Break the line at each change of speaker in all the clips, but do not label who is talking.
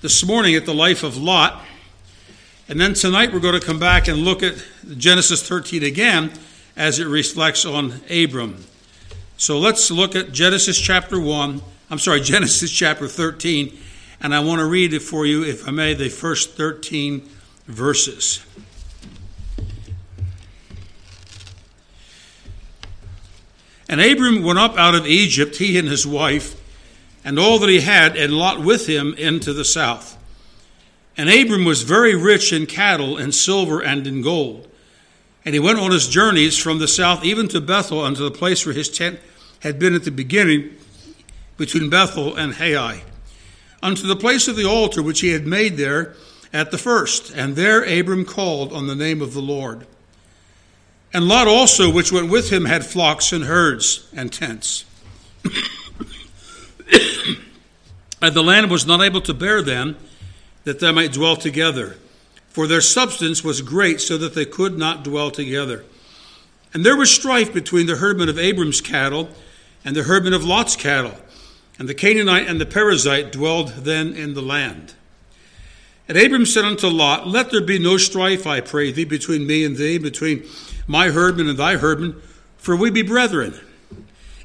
this morning at the life of Lot. And then tonight we're going to come back and look at Genesis 13 again as it reflects on Abram. So let's look at Genesis chapter 1. I'm sorry, Genesis chapter 13. And I want to read it for you, if I may, the first 13 verses. And Abram went up out of Egypt, he and his wife, and all that he had, and Lot with him into the south. And Abram was very rich in cattle, and silver, and in gold. And he went on his journeys from the south even to Bethel, unto the place where his tent had been at the beginning, between Bethel and Hai, unto the place of the altar which he had made there at the first. And there Abram called on the name of the Lord. And Lot also, which went with him, had flocks and herds and tents. and the land was not able to bear them, that they might dwell together. For their substance was great, so that they could not dwell together. And there was strife between the herdmen of Abram's cattle and the herdmen of Lot's cattle. And the Canaanite and the Perizzite dwelled then in the land. And Abram said unto Lot, Let there be no strife, I pray thee, between me and thee, between my herdmen and thy herdmen, for we be brethren.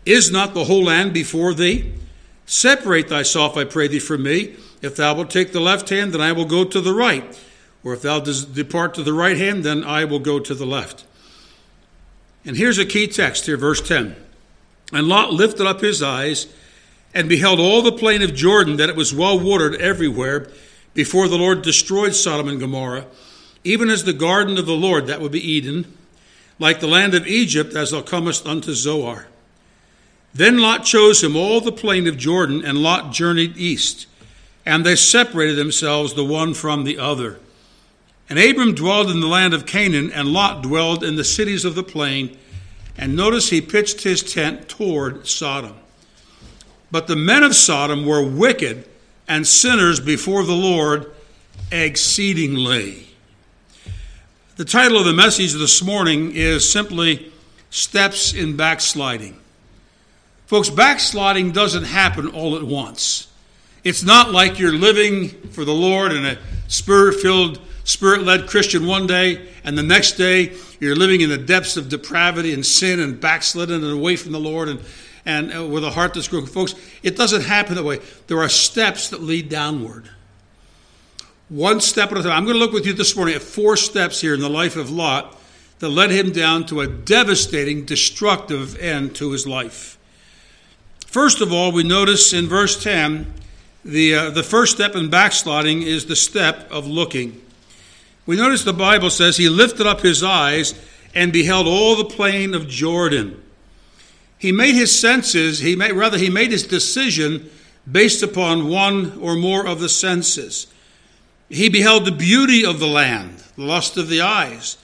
Is not the whole land before thee? Separate thyself, I pray thee, from me. If thou wilt take the left hand, then I will go to the right. Or if thou depart to the right hand, then I will go to the left. And here's a key text here, verse 10. And Lot lifted up his eyes and beheld all the plain of Jordan, that it was well watered everywhere, before the Lord destroyed Sodom and Gomorrah, even as the garden of the Lord, that would be Eden, like the land of Egypt, as thou comest unto Zoar. Then Lot chose him all the plain of Jordan, and Lot journeyed east, and they separated themselves the one from the other. And Abram dwelled in the land of Canaan, and Lot dwelled in the cities of the plain. And notice he pitched his tent toward Sodom. But the men of Sodom were wicked and sinners before the Lord exceedingly. The title of the message this morning is simply Steps in Backsliding. Folks, backsliding doesn't happen all at once. It's not like you're living for the Lord in a spirit filled, spirit led Christian one day, and the next day you're living in the depths of depravity and sin and backslidden and away from the Lord and, and uh, with a heart that's broken. Folks, it doesn't happen that way. There are steps that lead downward. One step at a time. I'm going to look with you this morning at four steps here in the life of Lot that led him down to a devastating, destructive end to his life. First of all, we notice in verse 10 the, uh, the first step in backsliding is the step of looking. We notice the Bible says he lifted up his eyes and beheld all the plain of Jordan. He made his senses, he made, rather, he made his decision based upon one or more of the senses. He beheld the beauty of the land, the lust of the eyes.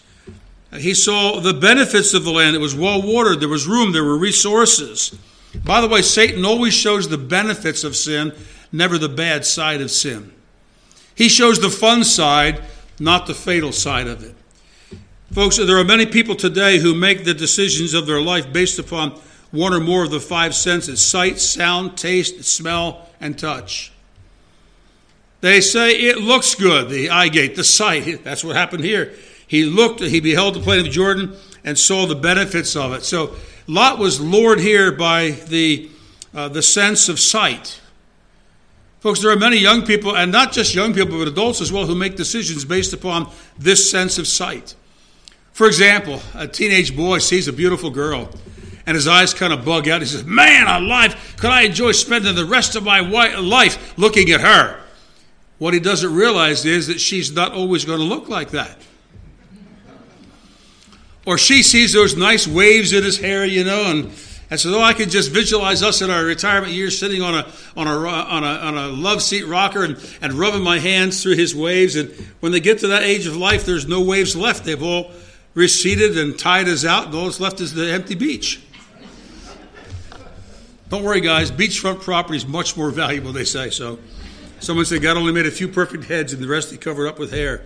He saw the benefits of the land. It was well watered, there was room, there were resources. By the way, Satan always shows the benefits of sin, never the bad side of sin. He shows the fun side, not the fatal side of it. Folks, there are many people today who make the decisions of their life based upon one or more of the five senses sight, sound, taste, smell, and touch. They say it looks good, the eye gate, the sight. That's what happened here. He looked, he beheld the plain of Jordan and saw the benefits of it. So Lot was lured here by the, uh, the sense of sight. Folks, there are many young people, and not just young people, but adults as well, who make decisions based upon this sense of sight. For example, a teenage boy sees a beautiful girl, and his eyes kind of bug out. He says, Man alive, could I enjoy spending the rest of my life looking at her? What he doesn't realize is that she's not always going to look like that. Or she sees those nice waves in his hair, you know, and, and says, Oh, I could just visualize us in our retirement years sitting on a, on a, on a, on a love seat rocker and, and rubbing my hands through his waves. And when they get to that age of life, there's no waves left. They've all receded and tied us out, and all that's left is the empty beach. Don't worry, guys, beachfront property is much more valuable, they say. So. Someone said God only made a few perfect heads and the rest he covered up with hair.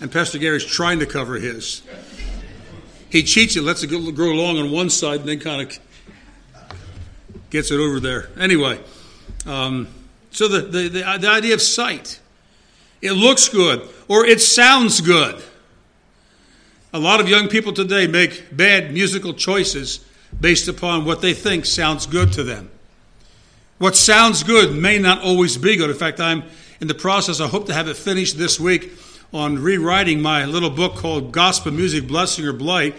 And Pastor Gary's trying to cover his. He cheats it, lets it grow long on one side, and then kind of gets it over there. Anyway, um, So the, the, the, the idea of sight. It looks good or it sounds good. A lot of young people today make bad musical choices based upon what they think sounds good to them. What sounds good may not always be good. In fact, I'm in the process, I hope to have it finished this week on rewriting my little book called Gospel Music Blessing or Blight.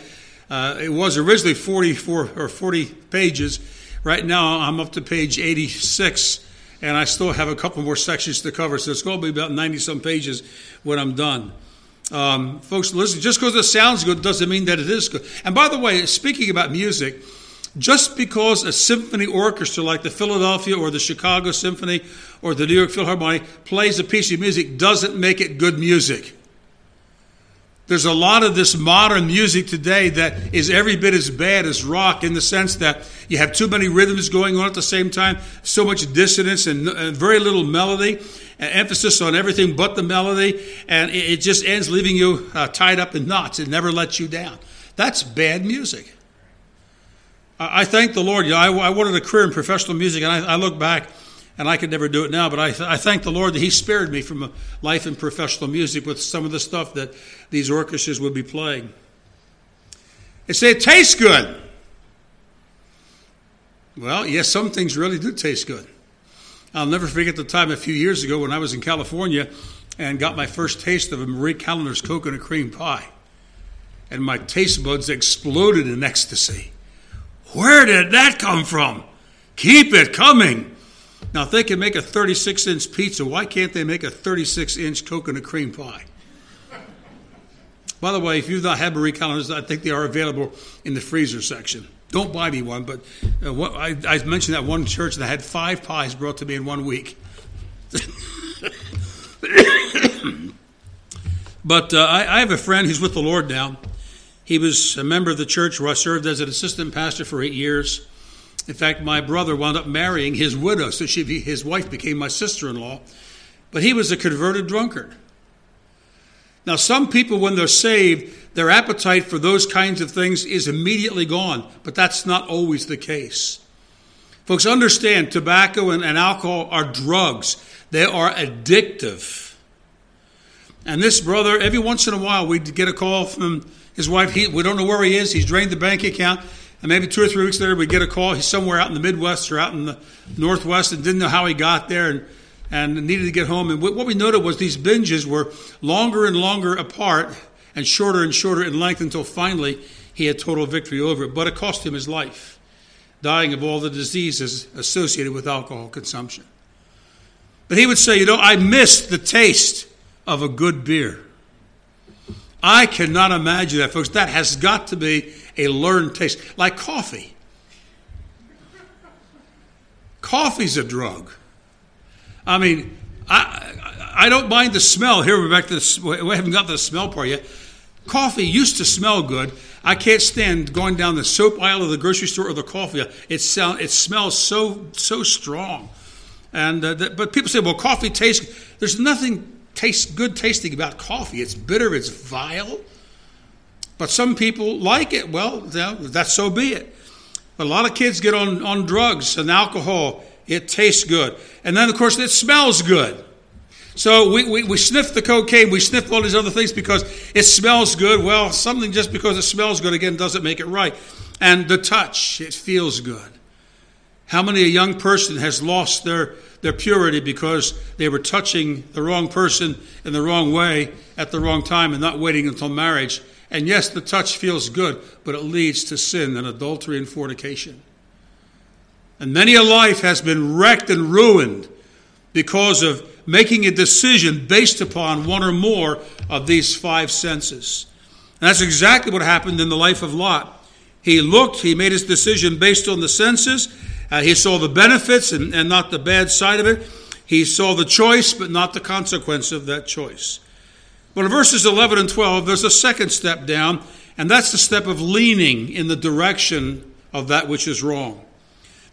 Uh, it was originally 44 or 40 pages. Right now, I'm up to page 86, and I still have a couple more sections to cover. So it's going to be about 90 some pages when I'm done. Um, folks, listen, just because it sounds good doesn't mean that it is good. And by the way, speaking about music, just because a symphony orchestra like the Philadelphia or the Chicago Symphony or the New York Philharmonic plays a piece of music doesn't make it good music. There's a lot of this modern music today that is every bit as bad as rock in the sense that you have too many rhythms going on at the same time, so much dissonance and, and very little melody, and emphasis on everything but the melody, and it, it just ends leaving you uh, tied up in knots. It never lets you down. That's bad music. I, thank the Lord. You know, I, I, wanted a career in professional music, and I, I look back and I could never do it now. But I, I thank the Lord that He spared me from a life in professional music with some of the stuff that these orchestras would be playing. They say it tastes good. Well, yes, some things really do taste good. I'll never forget the time a few years ago when I was in California and got my first taste of a Marie Callender's coconut cream pie. And my taste buds exploded in ecstasy. Where did that come from? Keep it coming. Now, if they can make a 36 inch pizza, why can't they make a 36 inch coconut cream pie? By the way, if you've not had Marie Callender's, I think they are available in the freezer section. Don't buy me one, but uh, what, I, I, mentioned that one church that had five pies brought to me in one week. but uh, I, I, have a friend who's with the Lord now. He was a member of the church where I served as an assistant pastor for eight years. In fact, my brother wound up marrying his widow, so she, his wife became my sister in law. But he was a converted drunkard. Now, some people, when they're saved, their appetite for those kinds of things is immediately gone, but that's not always the case. Folks, understand tobacco and, and alcohol are drugs, they are addictive. And this brother, every once in a while, we'd get a call from his wife. He, we don't know where he is. He's drained the bank account. And maybe two or three weeks later, we'd get a call. He's somewhere out in the Midwest or out in the Northwest and didn't know how he got there and, and needed to get home. And what we noted was these binges were longer and longer apart and shorter and shorter in length until finally he had total victory over it. But it cost him his life, dying of all the diseases associated with alcohol consumption. But he would say, You know, I missed the taste of a good beer. I cannot imagine that, folks. That has got to be a learned taste, like coffee. Coffee's a drug. I mean, I, I don't mind the smell. Here we're back to this, we haven't got the smell part yet. Coffee used to smell good. I can't stand going down the soap aisle of the grocery store or the coffee. It, it smells so so strong. And uh, the, but people say, well, coffee tastes. There's nothing tastes good tasting about coffee. It's bitter. It's vile. But some people like it. Well, that's so be it. But a lot of kids get on, on drugs and alcohol. It tastes good. And then, of course, it smells good. So we, we, we sniff the cocaine, we sniff all these other things because it smells good. Well, something just because it smells good, again, doesn't make it right. And the touch, it feels good. How many a young person has lost their, their purity because they were touching the wrong person in the wrong way at the wrong time and not waiting until marriage and yes, the touch feels good, but it leads to sin and adultery and fornication. And many a life has been wrecked and ruined because of making a decision based upon one or more of these five senses. And that's exactly what happened in the life of Lot. He looked, he made his decision based on the senses. Uh, he saw the benefits and, and not the bad side of it. He saw the choice, but not the consequence of that choice. But in verses 11 and 12, there's a second step down, and that's the step of leaning in the direction of that which is wrong.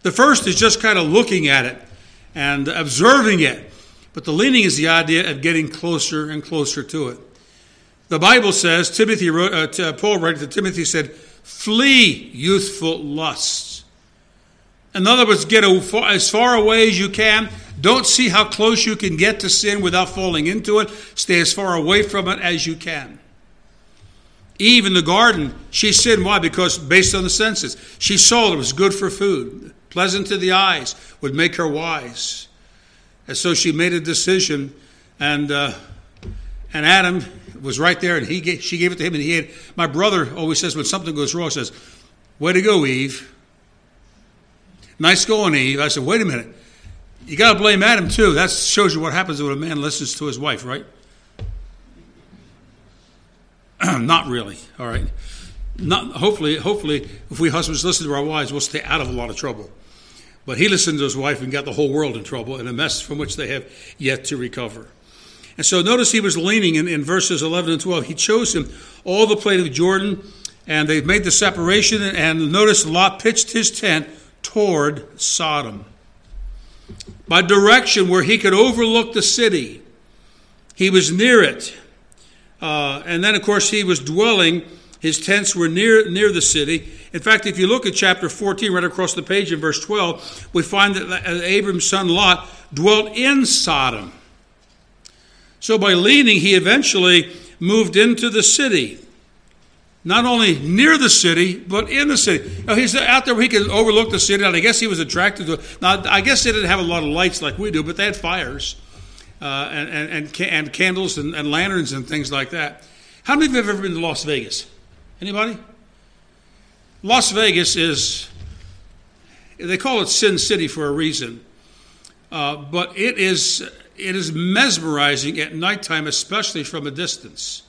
The first is just kind of looking at it and observing it. But the leaning is the idea of getting closer and closer to it. The Bible says, Timothy wrote, uh, Paul wrote to Timothy said, flee youthful lusts. In other words, get as far away as you can. Don't see how close you can get to sin without falling into it. Stay as far away from it as you can. Eve in the garden, she sinned. Why? Because based on the senses. She saw it was good for food, pleasant to the eyes, would make her wise. And so she made a decision, and uh, and Adam was right there, and he gave, she gave it to him, and he had. My brother always says when something goes wrong, says, "Way to go, Eve." Nice going, Eve. I said, "Wait a minute, you got to blame Adam too." That shows you what happens when a man listens to his wife, right? Not really. All right. Not hopefully. Hopefully, if we husbands listen to our wives, we'll stay out of a lot of trouble. But he listened to his wife and got the whole world in trouble and a mess from which they have yet to recover. And so notice he was leaning in, in verses 11 and 12. He chose him all the plain of Jordan, and they've made the separation. And notice Lot pitched his tent toward Sodom. By direction where he could overlook the city, he was near it. Uh, and then, of course, he was dwelling. His tents were near near the city. In fact, if you look at chapter 14, right across the page in verse 12, we find that Abram's son Lot dwelt in Sodom. So by leaning, he eventually moved into the city. Not only near the city, but in the city. Now, he's out there where he could overlook the city, and I guess he was attracted to it. Now, I guess they didn't have a lot of lights like we do, but they had fires uh, and, and, and, and, candles and, and lanterns and things like that. How many of you have ever been to Las Vegas? Anybody? Las Vegas is, they call it Sin City for a reason, uh, but it is it is mesmerizing at nighttime, especially from a distance.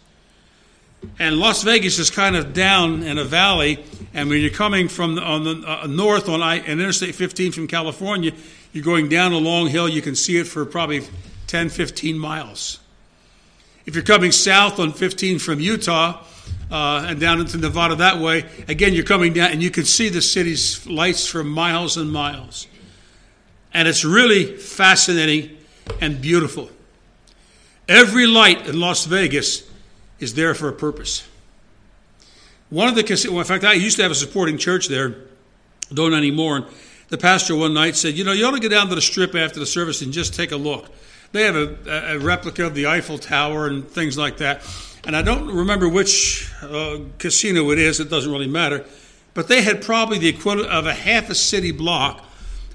And Las Vegas is kind of down in a valley, and when you're coming from the, on the uh, north on I, Interstate 15 from California, you're going down a long hill. You can see it for probably 10, 15 miles. If you're coming south on 15 from Utah uh, and down into Nevada that way, again, you're coming down and you can see the city's lights for miles and miles. And it's really fascinating and beautiful. Every light in Las Vegas is there for a purpose. One of the casinos, in fact, I used to have a supporting church there, don't anymore. And the pastor one night said, You know, you ought to go down to the strip after the service and just take a look. They have a, a replica of the Eiffel Tower and things like that. And I don't remember which uh, casino it is, it doesn't really matter. But they had probably the equivalent of a half a city block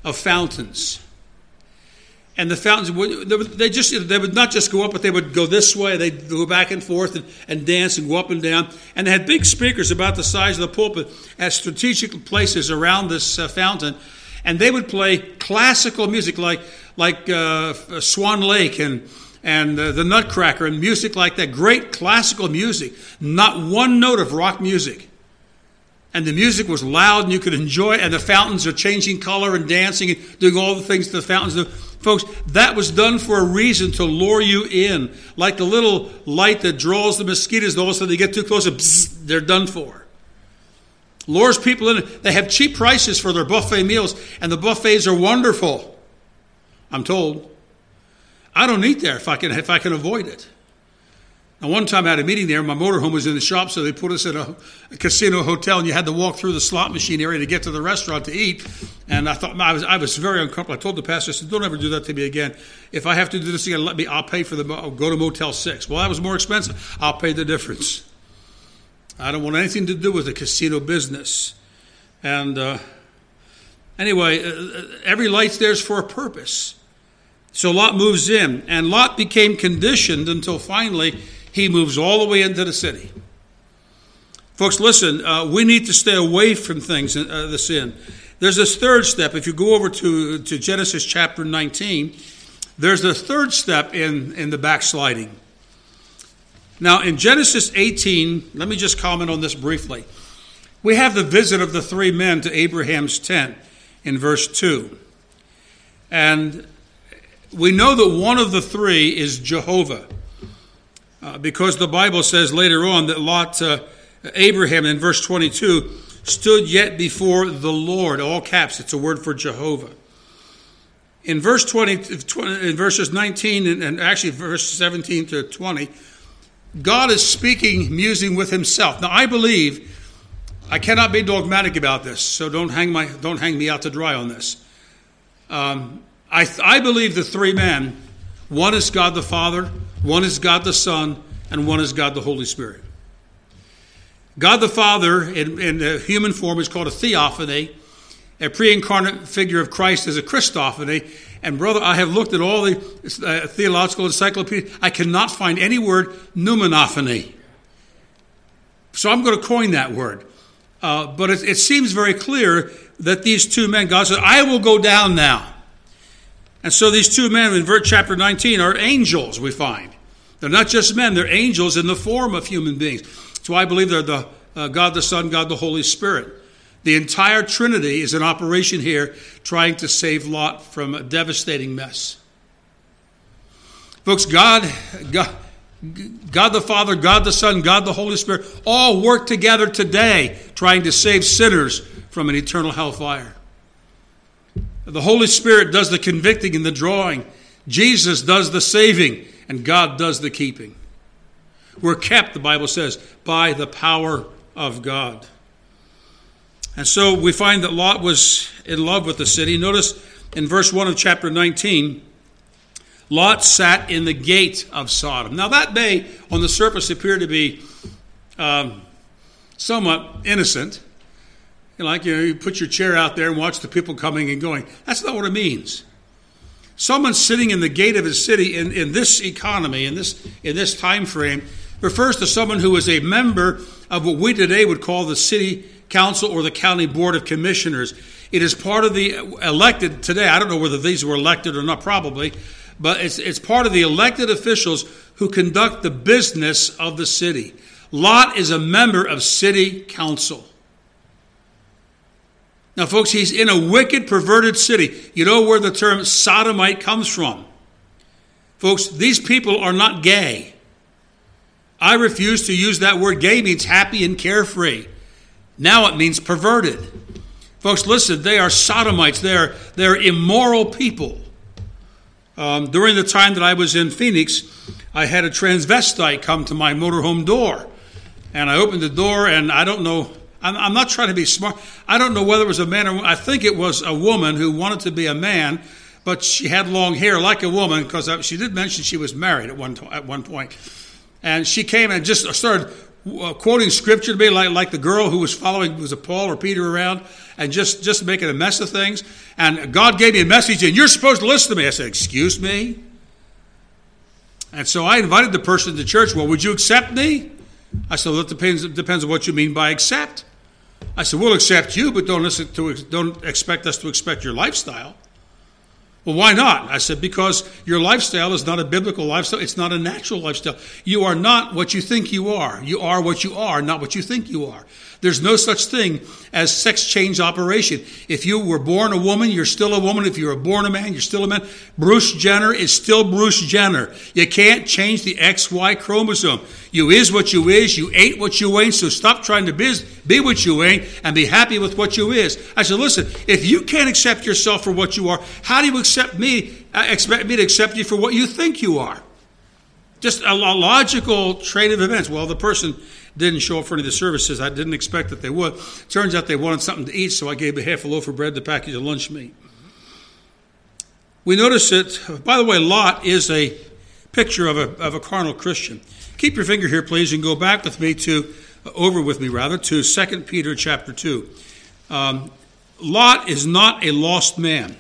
of fountains and the fountains would they just they would not just go up but they would go this way. They'd go back and forth and, and dance and go up and down. And they had big speakers about the size of the pulpit at strategic places around this uh, fountain. And they would play classical music like like uh, swan lake and and uh, the nutcracker and music like that. Great classical music. Not one note of rock music and the music was loud and you could enjoy it and the fountains are changing color and dancing and doing all the things to the fountains do Folks, that was done for a reason to lure you in. Like the little light that draws the mosquitoes, all of a sudden they get too close and bzz, they're done for. Lures people in. They have cheap prices for their buffet meals, and the buffets are wonderful. I'm told. I don't eat there if I can if I can avoid it. Now, one time I had a meeting there. My motorhome was in the shop, so they put us at a, a, casino hotel, and you had to walk through the slot machine area to get to the restaurant to eat. And I thought I was I was very uncomfortable. I told the pastor, I said, "Don't ever do that to me again. If I have to do this again, let me. I'll pay for the. I'll go to Motel Six. Well, that was more expensive. I'll pay the difference. I don't want anything to do with the casino business. And uh, anyway, uh, uh every light's there's for a purpose. So Lot moves in, and Lot became conditioned until finally he moves all the way into the city. Folks, listen, uh, we need to stay away from things, uh, the sin. There's this third step. If you go over to, to Genesis chapter 19, there's the third step in, in the backsliding. Now, in Genesis 18, let me just comment on this briefly. We have the visit of the three men to Abraham's tent in verse 2. And we know that one of the three is Jehovah. Uh, because the Bible says later on that Lot, uh, Abraham in verse 22, stood yet before the Lord. All caps, it's a word for Jehovah. In verse 20, 20 in verses 19 and, and actually verse 17 to 20, God is speaking, musing with himself. Now I believe I cannot be dogmatic about this, so don't hang my don't hang me out to dry on this. Um, I, I believe the three men one is God the Father, one is God the Son, and one is God the Holy Spirit. God the Father, in, in human form, is called a theophany. A pre incarnate figure of Christ is a Christophany. And, brother, I have looked at all the uh, theological encyclopedias. I cannot find any word pneumenophany. So I'm going to coin that word. Uh, but it, it seems very clear that these two men, God said, I will go down now. And so these two men in verse chapter 19 are angels, we find. They're not just men, they're angels in the form of human beings. So I believe they're the uh, God the Son, God the Holy Spirit. The entire Trinity is in operation here, trying to save Lot from a devastating mess. Folks, God, God, God the Father, God the Son, God the Holy Spirit all work together today, trying to save sinners from an eternal hellfire. The Holy Spirit does the convicting and the drawing. Jesus does the saving, and God does the keeping. We're kept, the Bible says, by the power of God. And so we find that Lot was in love with the city. Notice in verse 1 of chapter 19, Lot sat in the gate of Sodom. Now, that may, on the surface, appear to be um, somewhat innocent. Like you, know, you put your chair out there and watch the people coming and going. That's not what it means. Someone sitting in the gate of his city in, in this economy, in this, in this time frame, refers to someone who is a member of what we today would call the city council or the county board of commissioners. It is part of the elected today. I don't know whether these were elected or not, probably, but it's, it's part of the elected officials who conduct the business of the city. Lot is a member of city council. Now, folks, he's in a wicked, perverted city. You know where the term sodomite comes from. Folks, these people are not gay. I refuse to use that word. Gay means happy and carefree. Now it means perverted. Folks, listen, they are sodomites. They're, they're immoral people. Um, during the time that I was in Phoenix, I had a transvestite come to my motorhome door. And I opened the door, and I don't know, I'm, I'm not trying to be smart. I don't know whether it was a man or I think it was a woman who wanted to be a man, but she had long hair like a woman because she did mention she was married at one, at one point. And she came and just started uh, quoting scripture to me like, like the girl who was following was a Paul or Peter around and just just making a mess of things. And God gave me a message and you're supposed to listen to me. I said, "Excuse me." And so I invited the person to church. Well, would you accept me? I said, well, it depends, depends on what you mean by accept. I said, we'll accept you, but don't listen to don't expect us to expect your lifestyle. Well, why not? I said, because your lifestyle is not a biblical lifestyle. It's not a natural lifestyle. You are not what you think you are. You are what you are, not what you think you are. There's no such thing as sex change operation. If you were born a woman, you're still a woman. If you were born a man, you're still a man. Bruce Jenner is still Bruce Jenner. You can't change the XY chromosome. You is what you is. You ain't what you ain't. So stop trying to biz, be what you ain't and be happy with what you is. I said, listen, if you can't accept yourself for what you are, how do you accept me, uh, expect me to accept you for what you think you are? Just a logical train of events. Well, the person didn't show up for any of the services. I didn't expect that they would. Turns out they wanted something to eat, so I gave a half a loaf of bread, the package of lunch meat. We notice that, by the way, Lot is a picture of a, of a carnal Christian. Keep your finger here, please, and go back with me to, over with me rather, to 2 Peter chapter 2. Um, Lot is not a lost man.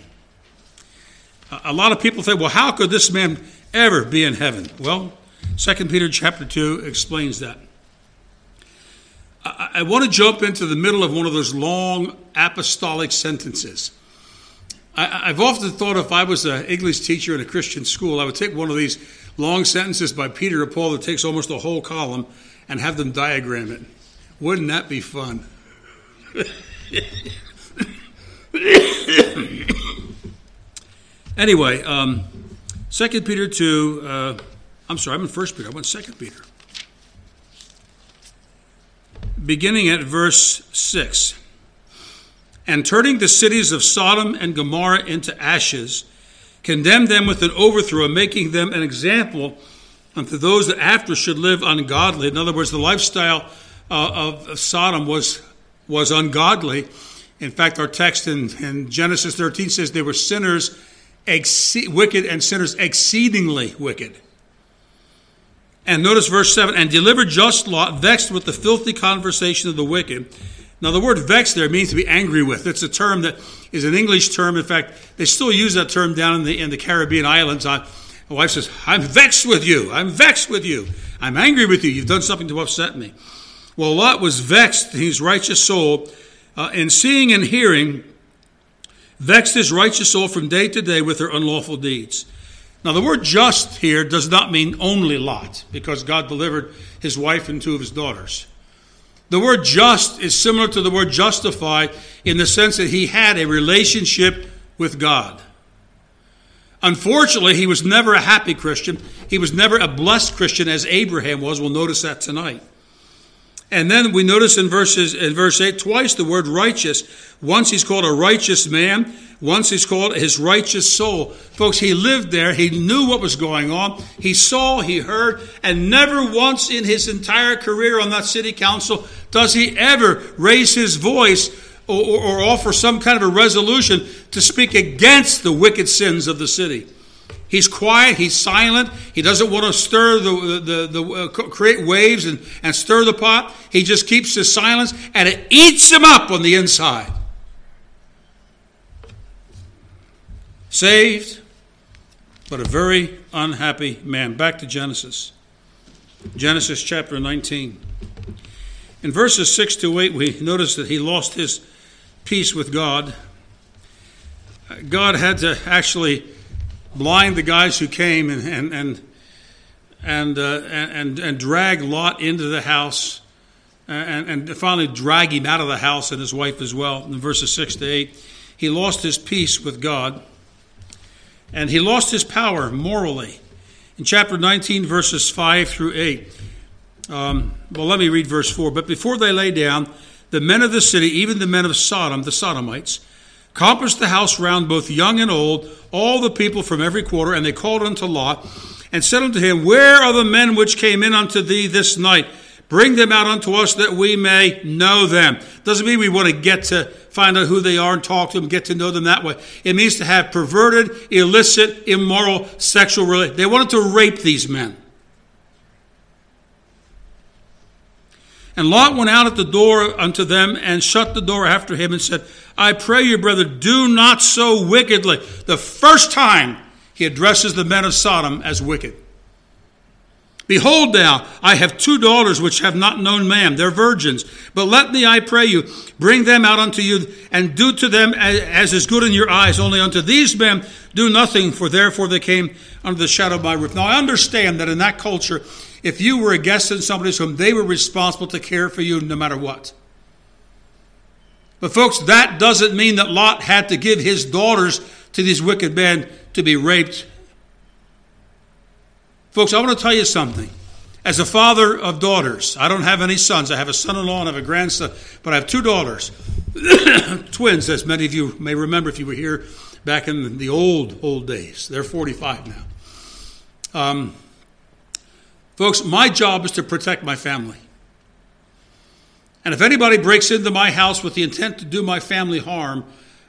A lot of people say, well, how could this man ever be in heaven? Well, 2 Peter chapter 2 explains that. I, I want to jump into the middle of one of those long apostolic sentences. I, have often thought if I was an English teacher in a Christian school, I would take one of these long sentences by Peter or Paul that takes almost a whole column and have them diagram it. Wouldn't that be fun? anyway, um, 2 Peter 2, uh, I'm sorry, I'm in 1 Peter. I went 2 Peter beginning at verse 6. And turning the cities of Sodom and Gomorrah into ashes, condemned them with an overthrow, making them an example unto those that after should live ungodly. In other words, the lifestyle uh, of Sodom was, was ungodly. In fact, our text in, in Genesis 13 says they were sinners exce- wicked and sinners exceedingly wicked. And notice verse 7 and delivered just Lot, vexed with the filthy conversation of the wicked. Now, the word vexed there means to be angry with. It's a term that is an English term. In fact, they still use that term down in the, in the Caribbean islands. I, wife says, I'm vexed with you. I'm vexed with you. I'm angry with you. You've done something to upset me. Well, Lot was vexed his righteous soul uh, in seeing and hearing, vexed his righteous soul from day to day with her unlawful deeds. Now, the word just here does not mean only Lot, because God delivered his wife and two of his daughters. The word just is similar to the word justified in the sense that he had a relationship with God. Unfortunately, he was never a happy Christian. He was never a blessed Christian as Abraham was. We'll notice that tonight. And then we notice in verses in verse 8 twice the word righteous. Once he's called a righteous man, once he's called his righteous soul. Folks, he lived there, he knew what was going on, he saw, he heard, and never once in his entire career on that city council does he ever raise his voice or, or, offer some kind of a resolution to speak against the wicked sins of the city. He's quiet. He's silent. He doesn't want to stir the, the, the uh, create waves and, and stir the pot. He just keeps his silence and it eats him up on the inside. Saved, but a very unhappy man. Back to Genesis. Genesis chapter 19. In verses 6 to 8, we notice that he lost his peace with God. God had to actually blind the guys who came and and and and uh, and, and drag Lot into the house, and, and finally drag him out of the house and his wife as well. In verses six to eight, he lost his peace with God, and he lost his power morally. In chapter 19, verses 5 through 8. Um, well, let me read verse 4. But before they lay down, the men of the city, even the men of Sodom, the Sodomites, compassed the house round, both young and old, all the people from every quarter, and they called unto Lot, and said unto him, Where are the men which came in unto thee this night? Bring them out unto us that we may know them. Doesn't mean we want to get to find out who they are and talk to them, get to know them that way. It means to have perverted, illicit, immoral sexual relations. They wanted to rape these men. And Lot went out at the door unto them and shut the door after him and said, I pray you, brother, do not so wickedly. The first time he addresses the men of Sodom as wicked. Behold now, I have two daughters which have not known man, they're virgins. But let me, I pray you, bring them out unto you, and do to them as is good in your eyes. Only unto these men do nothing, for therefore they came under the shadow of my roof. Now I understand that in that culture, if you were a guest in somebody's home, they were responsible to care for you no matter what. But, folks, that doesn't mean that Lot had to give his daughters to these wicked men to be raped. Folks, I want to tell you something. As a father of daughters, I don't have any sons. I have a son in law and I have a grandson, but I have two daughters. Twins, as many of you may remember if you were here back in the old, old days. They're 45 now. Um, folks, my job is to protect my family. And if anybody breaks into my house with the intent to do my family harm,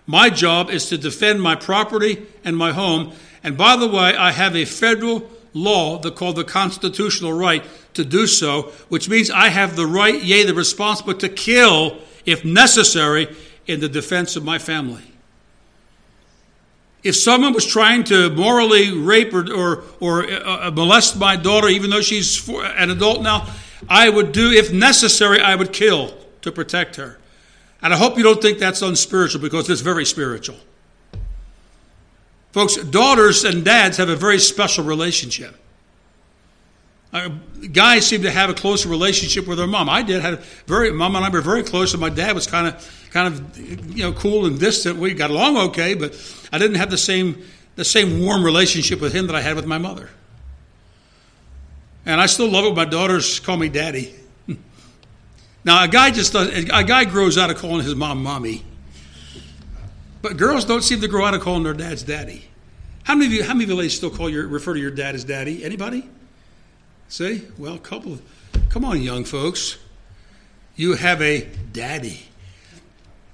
my job is to defend my property and my home. And by the way, I have a federal law that called the constitutional right to do so, which means I have the right, yea, the responsibility to kill, if necessary, in the defense of my family. If someone was trying to morally rape or, or, or uh, molest my daughter, even though she's an adult now, I would do, if necessary, I would kill to protect her. And I hope you don't think that's unspiritual because it's very spiritual. Folks, daughters and dads have a very special relationship. Uh, guys seem to have a closer relationship with their mom. I did. Had very mom and I were very close, and my dad was kind of kind of you know cool and distant. We got along okay, but I didn't have the same the same warm relationship with him that I had with my mother. And I still love it. My daughters call me daddy. now, a guy just does, a guy grows out of calling his mom mommy. But girls don't seem to grow out of calling their dads daddy. How many of you, how many of you ladies still call your, refer to your dad as daddy? Anybody? See? Well, couple of, come on, young folks. You have a daddy.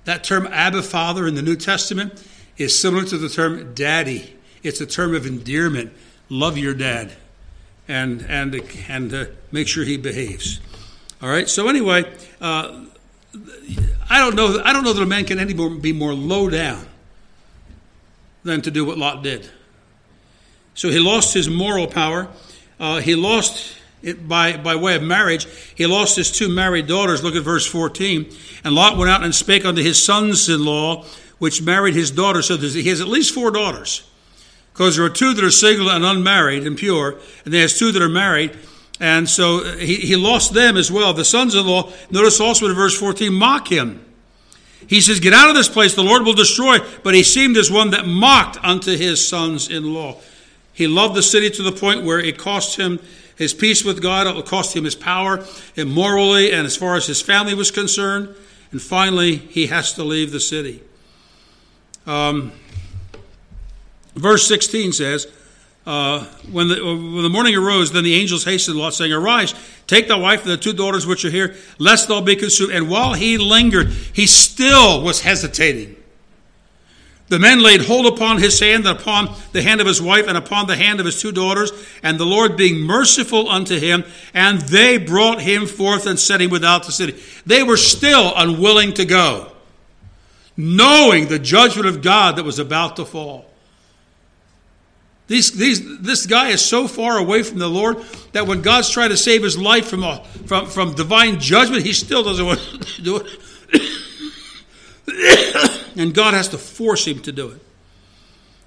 That term Abba Father in the New Testament is similar to the term daddy. it's a term of endearment. Love your dad, and and and uh, make sure he behaves. All right. So anyway, uh, I don't know. I don't know that a man can any more be more low down than to do what Lot did. So he lost his moral power. Uh, he lost it by, by way of marriage. He lost his two married daughters. Look at verse 14. And Lot went out and spake unto his sons in law, which married his daughters. So he has at least four daughters. Because there are two that are single and unmarried and pure, and he has two that are married. And so uh, he, he lost them as well. The sons in law, notice also in verse 14, mock him. He says, Get out of this place, the Lord will destroy. But he seemed as one that mocked unto his sons in law. He loved the city to the point where it cost him his peace with God, it cost him his power, and morally, and as far as his family was concerned. And finally, he has to leave the city. Um, verse 16 says, uh, when, the, when the morning arose, then the angels hastened Lot, saying, Arise, take thy wife and the two daughters which are here, lest thou be consumed. And while he lingered, he still was hesitating. The men laid hold upon his hand and upon the hand of his wife and upon the hand of his two daughters, and the Lord being merciful unto him, and they brought him forth and set him without the city. They were still unwilling to go, knowing the judgment of God that was about to fall. These, these, this guy is so far away from the Lord that when God's trying to save his life from, a, from, from divine judgment, he still doesn't want to do it. and God has to force him to do it.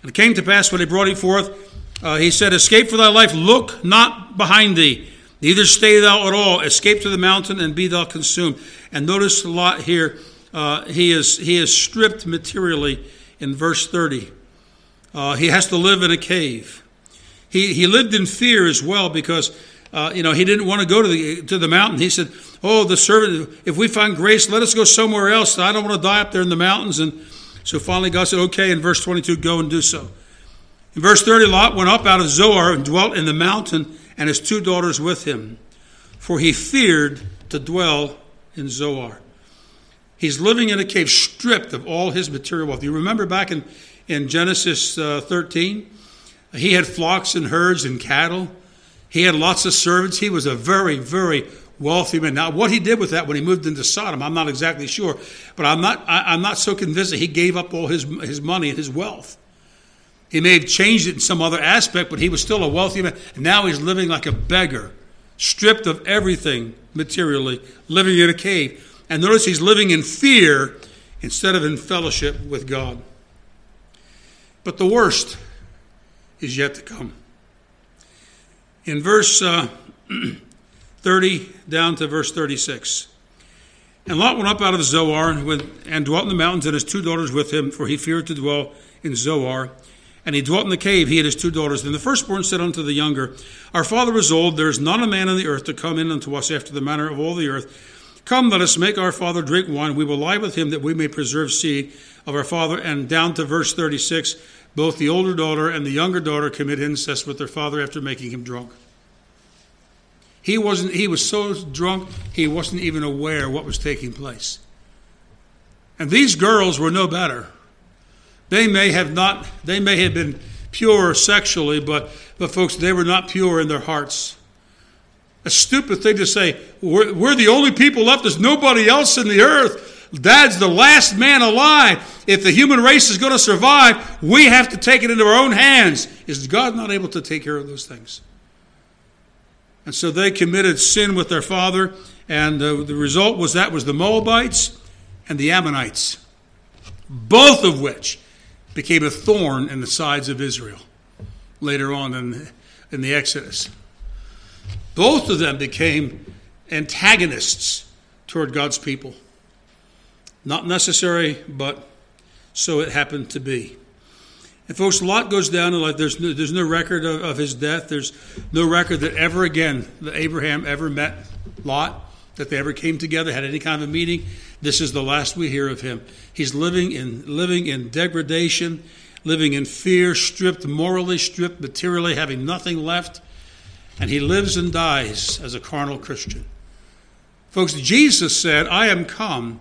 And it came to pass when he brought him forth, uh, he said, Escape for thy life, look not behind thee, neither stay thou at all. Escape to the mountain and be thou consumed. And notice a lot here. Uh, he, is, he is stripped materially in verse 30. Uh, he has to live in a cave. He, he lived in fear as well because, uh, you know, he didn't want to go to the, to the mountain. He said, Oh, the servant, if we find grace, let us go somewhere else. I don't want to die up there in the mountains. And so finally God said, Okay, in verse 22, go and do so. In verse 30, Lot went up out of Zoar and dwelt in the mountain, and his two daughters with him, for he feared to dwell in Zoar. He's living in a cave, stripped of all his material wealth. You remember back in in Genesis uh, 13. He had flocks and herds and cattle. He had lots of servants. He was a very, very wealthy man. Now, what he did with that when he moved into Sodom, I'm not exactly sure, but I'm not, I, am not so convinced that he gave up all his, his money and his wealth. He may have changed it in some other aspect, but he was still a wealthy man. Now he's living like a beggar, stripped of everything materially, living in a cave. And notice he's living in fear instead of in fellowship with God. But the worst is yet to come. In verse uh, 30 down to verse 36. And Lot went up out of Zoar and dwelt in the mountains, and his two daughters with him, for he feared to dwell in Zoar. And he dwelt in the cave, he and his two daughters. Then the firstborn said unto the younger, Our father is old, there is not a man on the earth to come in unto us after the manner of all the earth. Come, let us make our father drink wine. We will lie with him that we may preserve seed of our father. And down to verse 36, both the older daughter and the younger daughter commit incest with their father after making him drunk. He wasn't he was so drunk he wasn't even aware what was taking place. And these girls were no better. They may have not they may have been pure sexually, but but folks, they were not pure in their hearts. A stupid thing to say, we're, we're the only people left, there's nobody else in the earth. Dad's the last man alive. If the human race is going to survive, we have to take it into our own hands. Is God not able to take care of those things? And so they committed sin with their father, and uh, the result was that was the Moabites and the Ammonites, both of which became a thorn in the sides of Israel later on in, in the Exodus. Both of them became antagonists toward God's people. Not necessary, but so it happened to be. And folks, Lot goes down in life. There's no, there's no record of, of, his death. There's no record that ever again that Abraham ever met Lot, that they ever came together, had any kind of a meeting. This is the last we hear of him. He's living in living in degradation, living in fear, stripped morally, stripped materially, having nothing left, and he lives and dies as a carnal Christian. Folks, Jesus said, "I am come."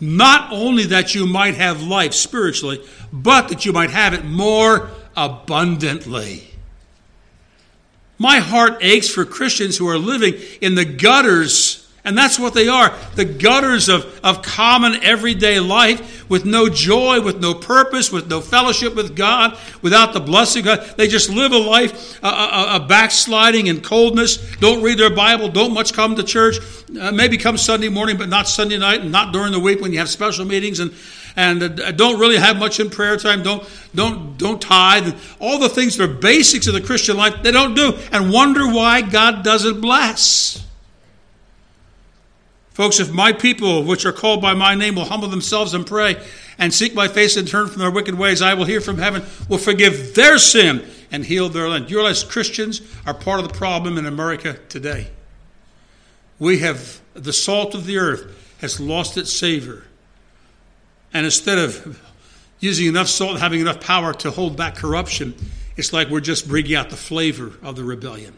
Not only that you might have life spiritually, but that you might have it more abundantly. My heart aches for Christians who are living in the gutters and that's what they are the gutters of, of common everyday life with no joy, with no purpose, with no fellowship with God, without the blessing of God. They just live a life, a, backsliding and coldness, don't read their Bible, don't much come to church, uh, maybe come Sunday morning, but not Sunday night and not during the week when you have special meetings and and uh, don't really have much in prayer time. Don't don't don't tithe. All the things that are basics of the Christian life they don't do, and wonder why God doesn't bless. Folks, if my people, which are called by my name, will humble themselves and pray and seek my face and turn from their wicked ways, I will hear from heaven, will forgive their sin and heal their land. You realize Christians are part of the problem in America today. We have, the salt of the earth has lost its savor. And instead of using enough salt and having enough power to hold back corruption, it's like we're just bringing out the flavor of the rebellion.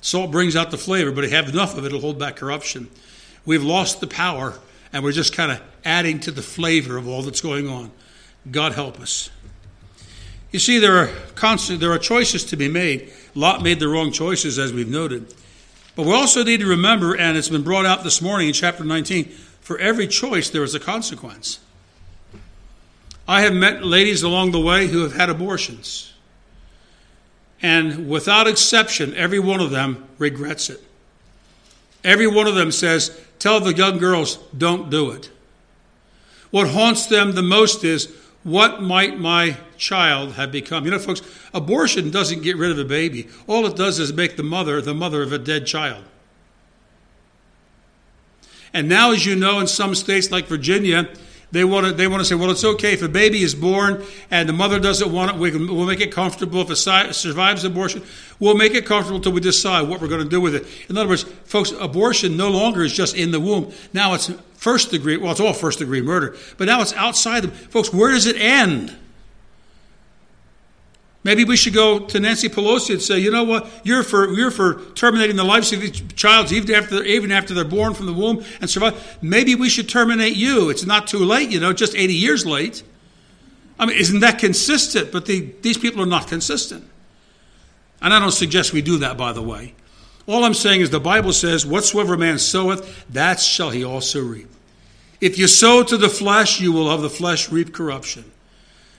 Salt brings out the flavor, but if you have enough of it, it'll hold back corruption. We've lost the power, and we're just kind of adding to the flavor of all that's going on. God help us. You see, there are constant, there are choices to be made. Lot made the wrong choices, as we've noted. But we also need to remember, and it's been brought out this morning in chapter 19, for every choice there is a consequence. I have met ladies along the way who have had abortions. And without exception, every one of them regrets it. Every one of them says, Tell the young girls, don't do it. What haunts them the most is, what might my child have become? You know, folks, abortion doesn't get rid of a baby. All it does is make the mother the mother of a dead child. And now, as you know, in some states like Virginia, they want to, they want to say, well, it's okay if a baby is born and the mother doesn't want it, we can, we'll make it comfortable. If it survives abortion, we'll make it comfortable until we decide what we're going to do with it. In other words, folks, abortion no longer is just in the womb. Now it's first degree, well, it's all first degree murder, but now it's outside them. Folks, where does it end? Maybe we should go to Nancy Pelosi and say, you know what, you're for you're for terminating the lives of these child even after even after they're born from the womb and survive. Maybe we should terminate you. It's not too late, you know, just 80 years late. I mean, isn't that consistent? But the, these people are not consistent. And I don't suggest we do that, by the way. All I'm saying is the Bible says, Whatsoever man soweth, that shall he also reap. If you sow to the flesh, you will of the flesh reap corruption.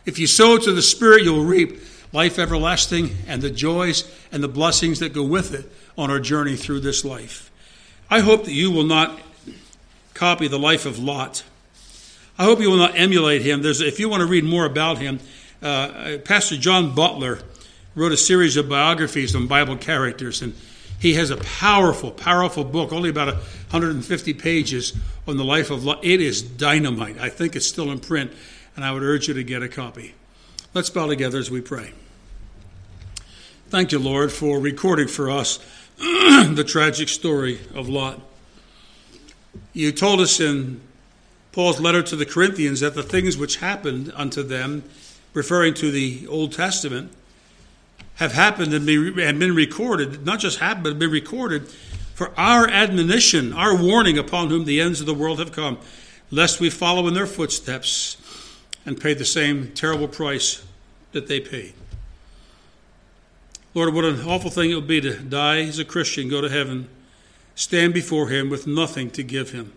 If you sow to the Spirit, you'll reap life everlasting, and the joys and the blessings that go with it on our journey through this life. I hope that you will not copy the life of Lot. I hope you will not emulate him. There's, if you want to read more about him, uh, Pastor John Butler wrote a series of biographies on Bible characters, and he has a powerful, powerful book, only about 150 pages on the life of Lot. It is dynamite. I think it's still in print, and I would urge you to get a copy. Let's bow together as we pray. Thank you, Lord, for recording for us the tragic story of Lot. You told us in Paul's letter to the Corinthians that the things which happened unto them, referring to the Old Testament, have happened and been recorded, not just happened, but been recorded for our admonition, our warning upon whom the ends of the world have come, lest we follow in their footsteps and pay the same terrible price that they paid. Lord, what an awful thing it would be to die as a Christian, go to heaven, stand before Him with nothing to give Him,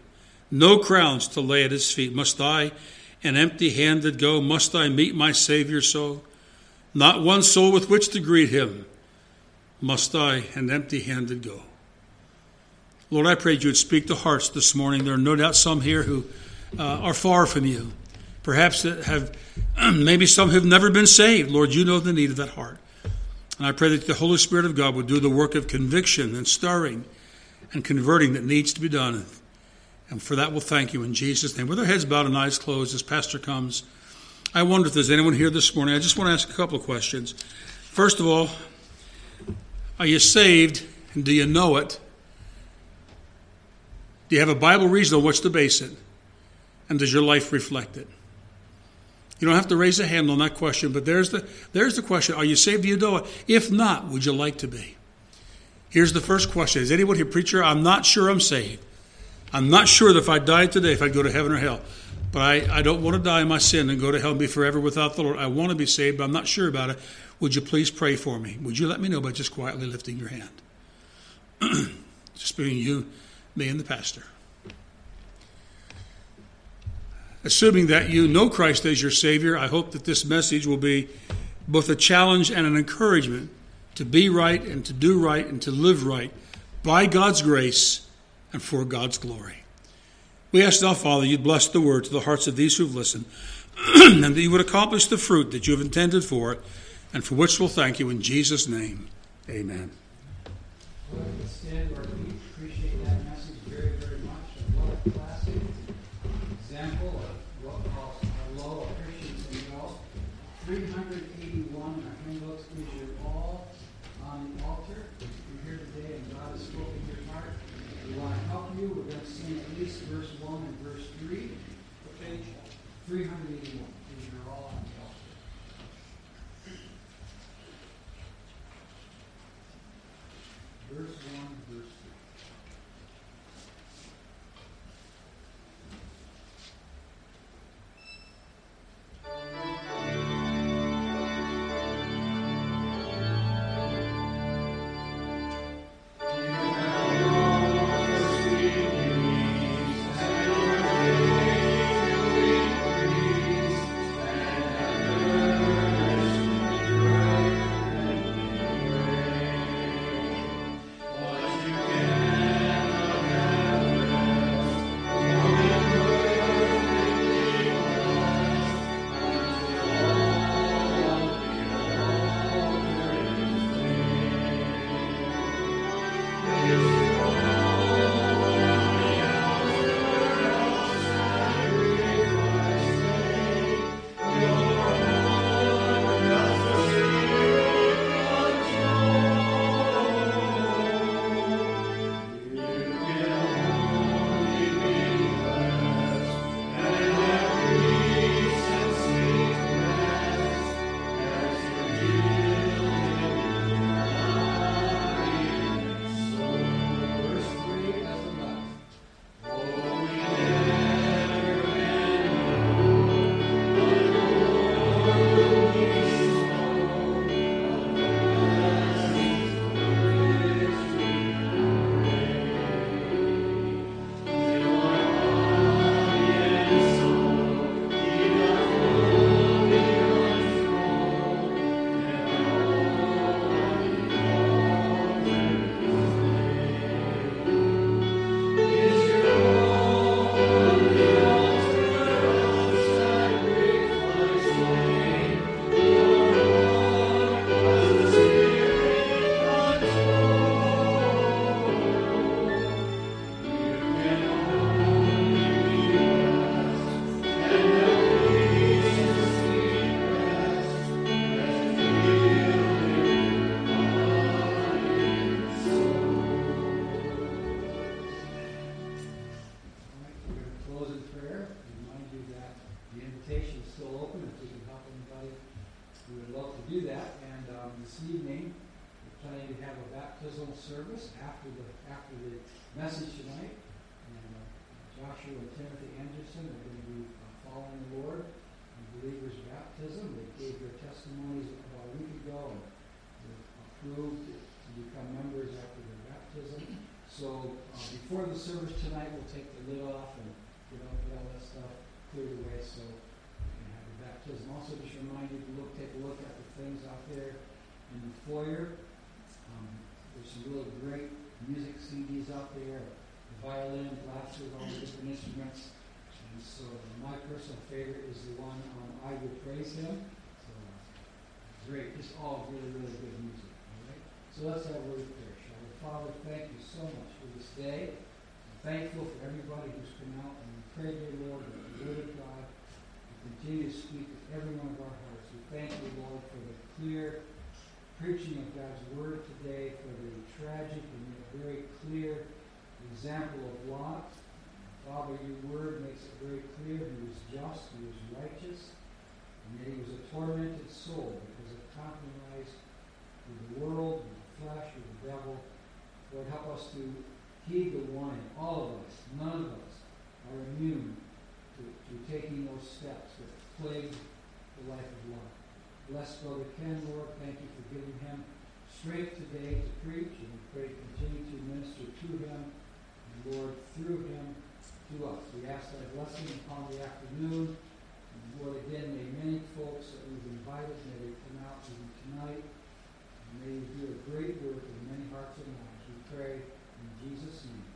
no crowns to lay at His feet. Must I, an empty handed, go? Must I meet my Savior so? Not one soul with which to greet Him. Must I, an empty handed, go? Lord, I prayed you would speak to hearts this morning. There are no doubt some here who uh, are far from you. Perhaps that have, maybe some who have never been saved. Lord, you know the need of that heart. And I pray that the Holy Spirit of God would do the work of conviction and stirring and converting that needs to be done. And for that, we'll thank you in Jesus' name. With our heads bowed and eyes closed as Pastor comes, I wonder if there's anyone here this morning. I just want to ask a couple of questions. First of all, are you saved and do you know it? Do you have a Bible reason on which to base it? And does your life reflect it? You don't have to raise a hand on that question, but there's the, there's the question Are you saved? Do? If not, would you like to be? Here's the first question Is anyone here, preacher? I'm not sure I'm saved. I'm not sure that if I died today, if I'd go to heaven or hell.
but I, I don't want to die in my sin and go to hell and be forever without the Lord. I want to be saved, but I'm not sure about it. Would you please pray for me? Would you let me know by just quietly lifting your hand? just between you, me, and the pastor. Assuming that you know Christ as your Savior, I hope that this message will be both a challenge and an encouragement to be right and to do right and to live right by God's grace and for God's glory. We ask now, Father, you'd bless the word to the hearts of these who've listened, and that you would accomplish the fruit that you have intended for it, and for which we'll thank you in Jesus' name. Amen. before the service tonight, we'll take the lid off and you know, get all that stuff cleared away so we can have the baptism. Also, just remind you to look, take a look at the things out there in the foyer. Um, there's some really great music CDs out there, the violin, glasses, all the different instruments. And so my personal favorite is the one on I Will Praise Him. So great, It's all really, really good music. All right? So let's have a word of prayer. Father, thank you so much for this day. I'm thankful for everybody who's come out and we pray, dear Lord, that the Word of God will continue to speak to every one of our hearts. We thank you, Lord, for the clear preaching of God's Word today, for the tragic and very clear example of Lot. Father, your Word makes it very clear he was just, he was righteous, and yet he was a tormented soul because of compromise with the world, with the flesh, with the devil
heed the warning. All of us, none of us, are immune
to, to taking those steps that plague the life of Lot. Bless Brother Ken, Lord. Thank you for giving him strength today to preach, and we pray to continue to minister to him, and Lord, through him to us. We ask that blessing upon the afternoon. And Lord, again, may many folks that we've invited, may they come out even tonight. And may you do a great work in many hearts and lives. Pray in Jesus' name.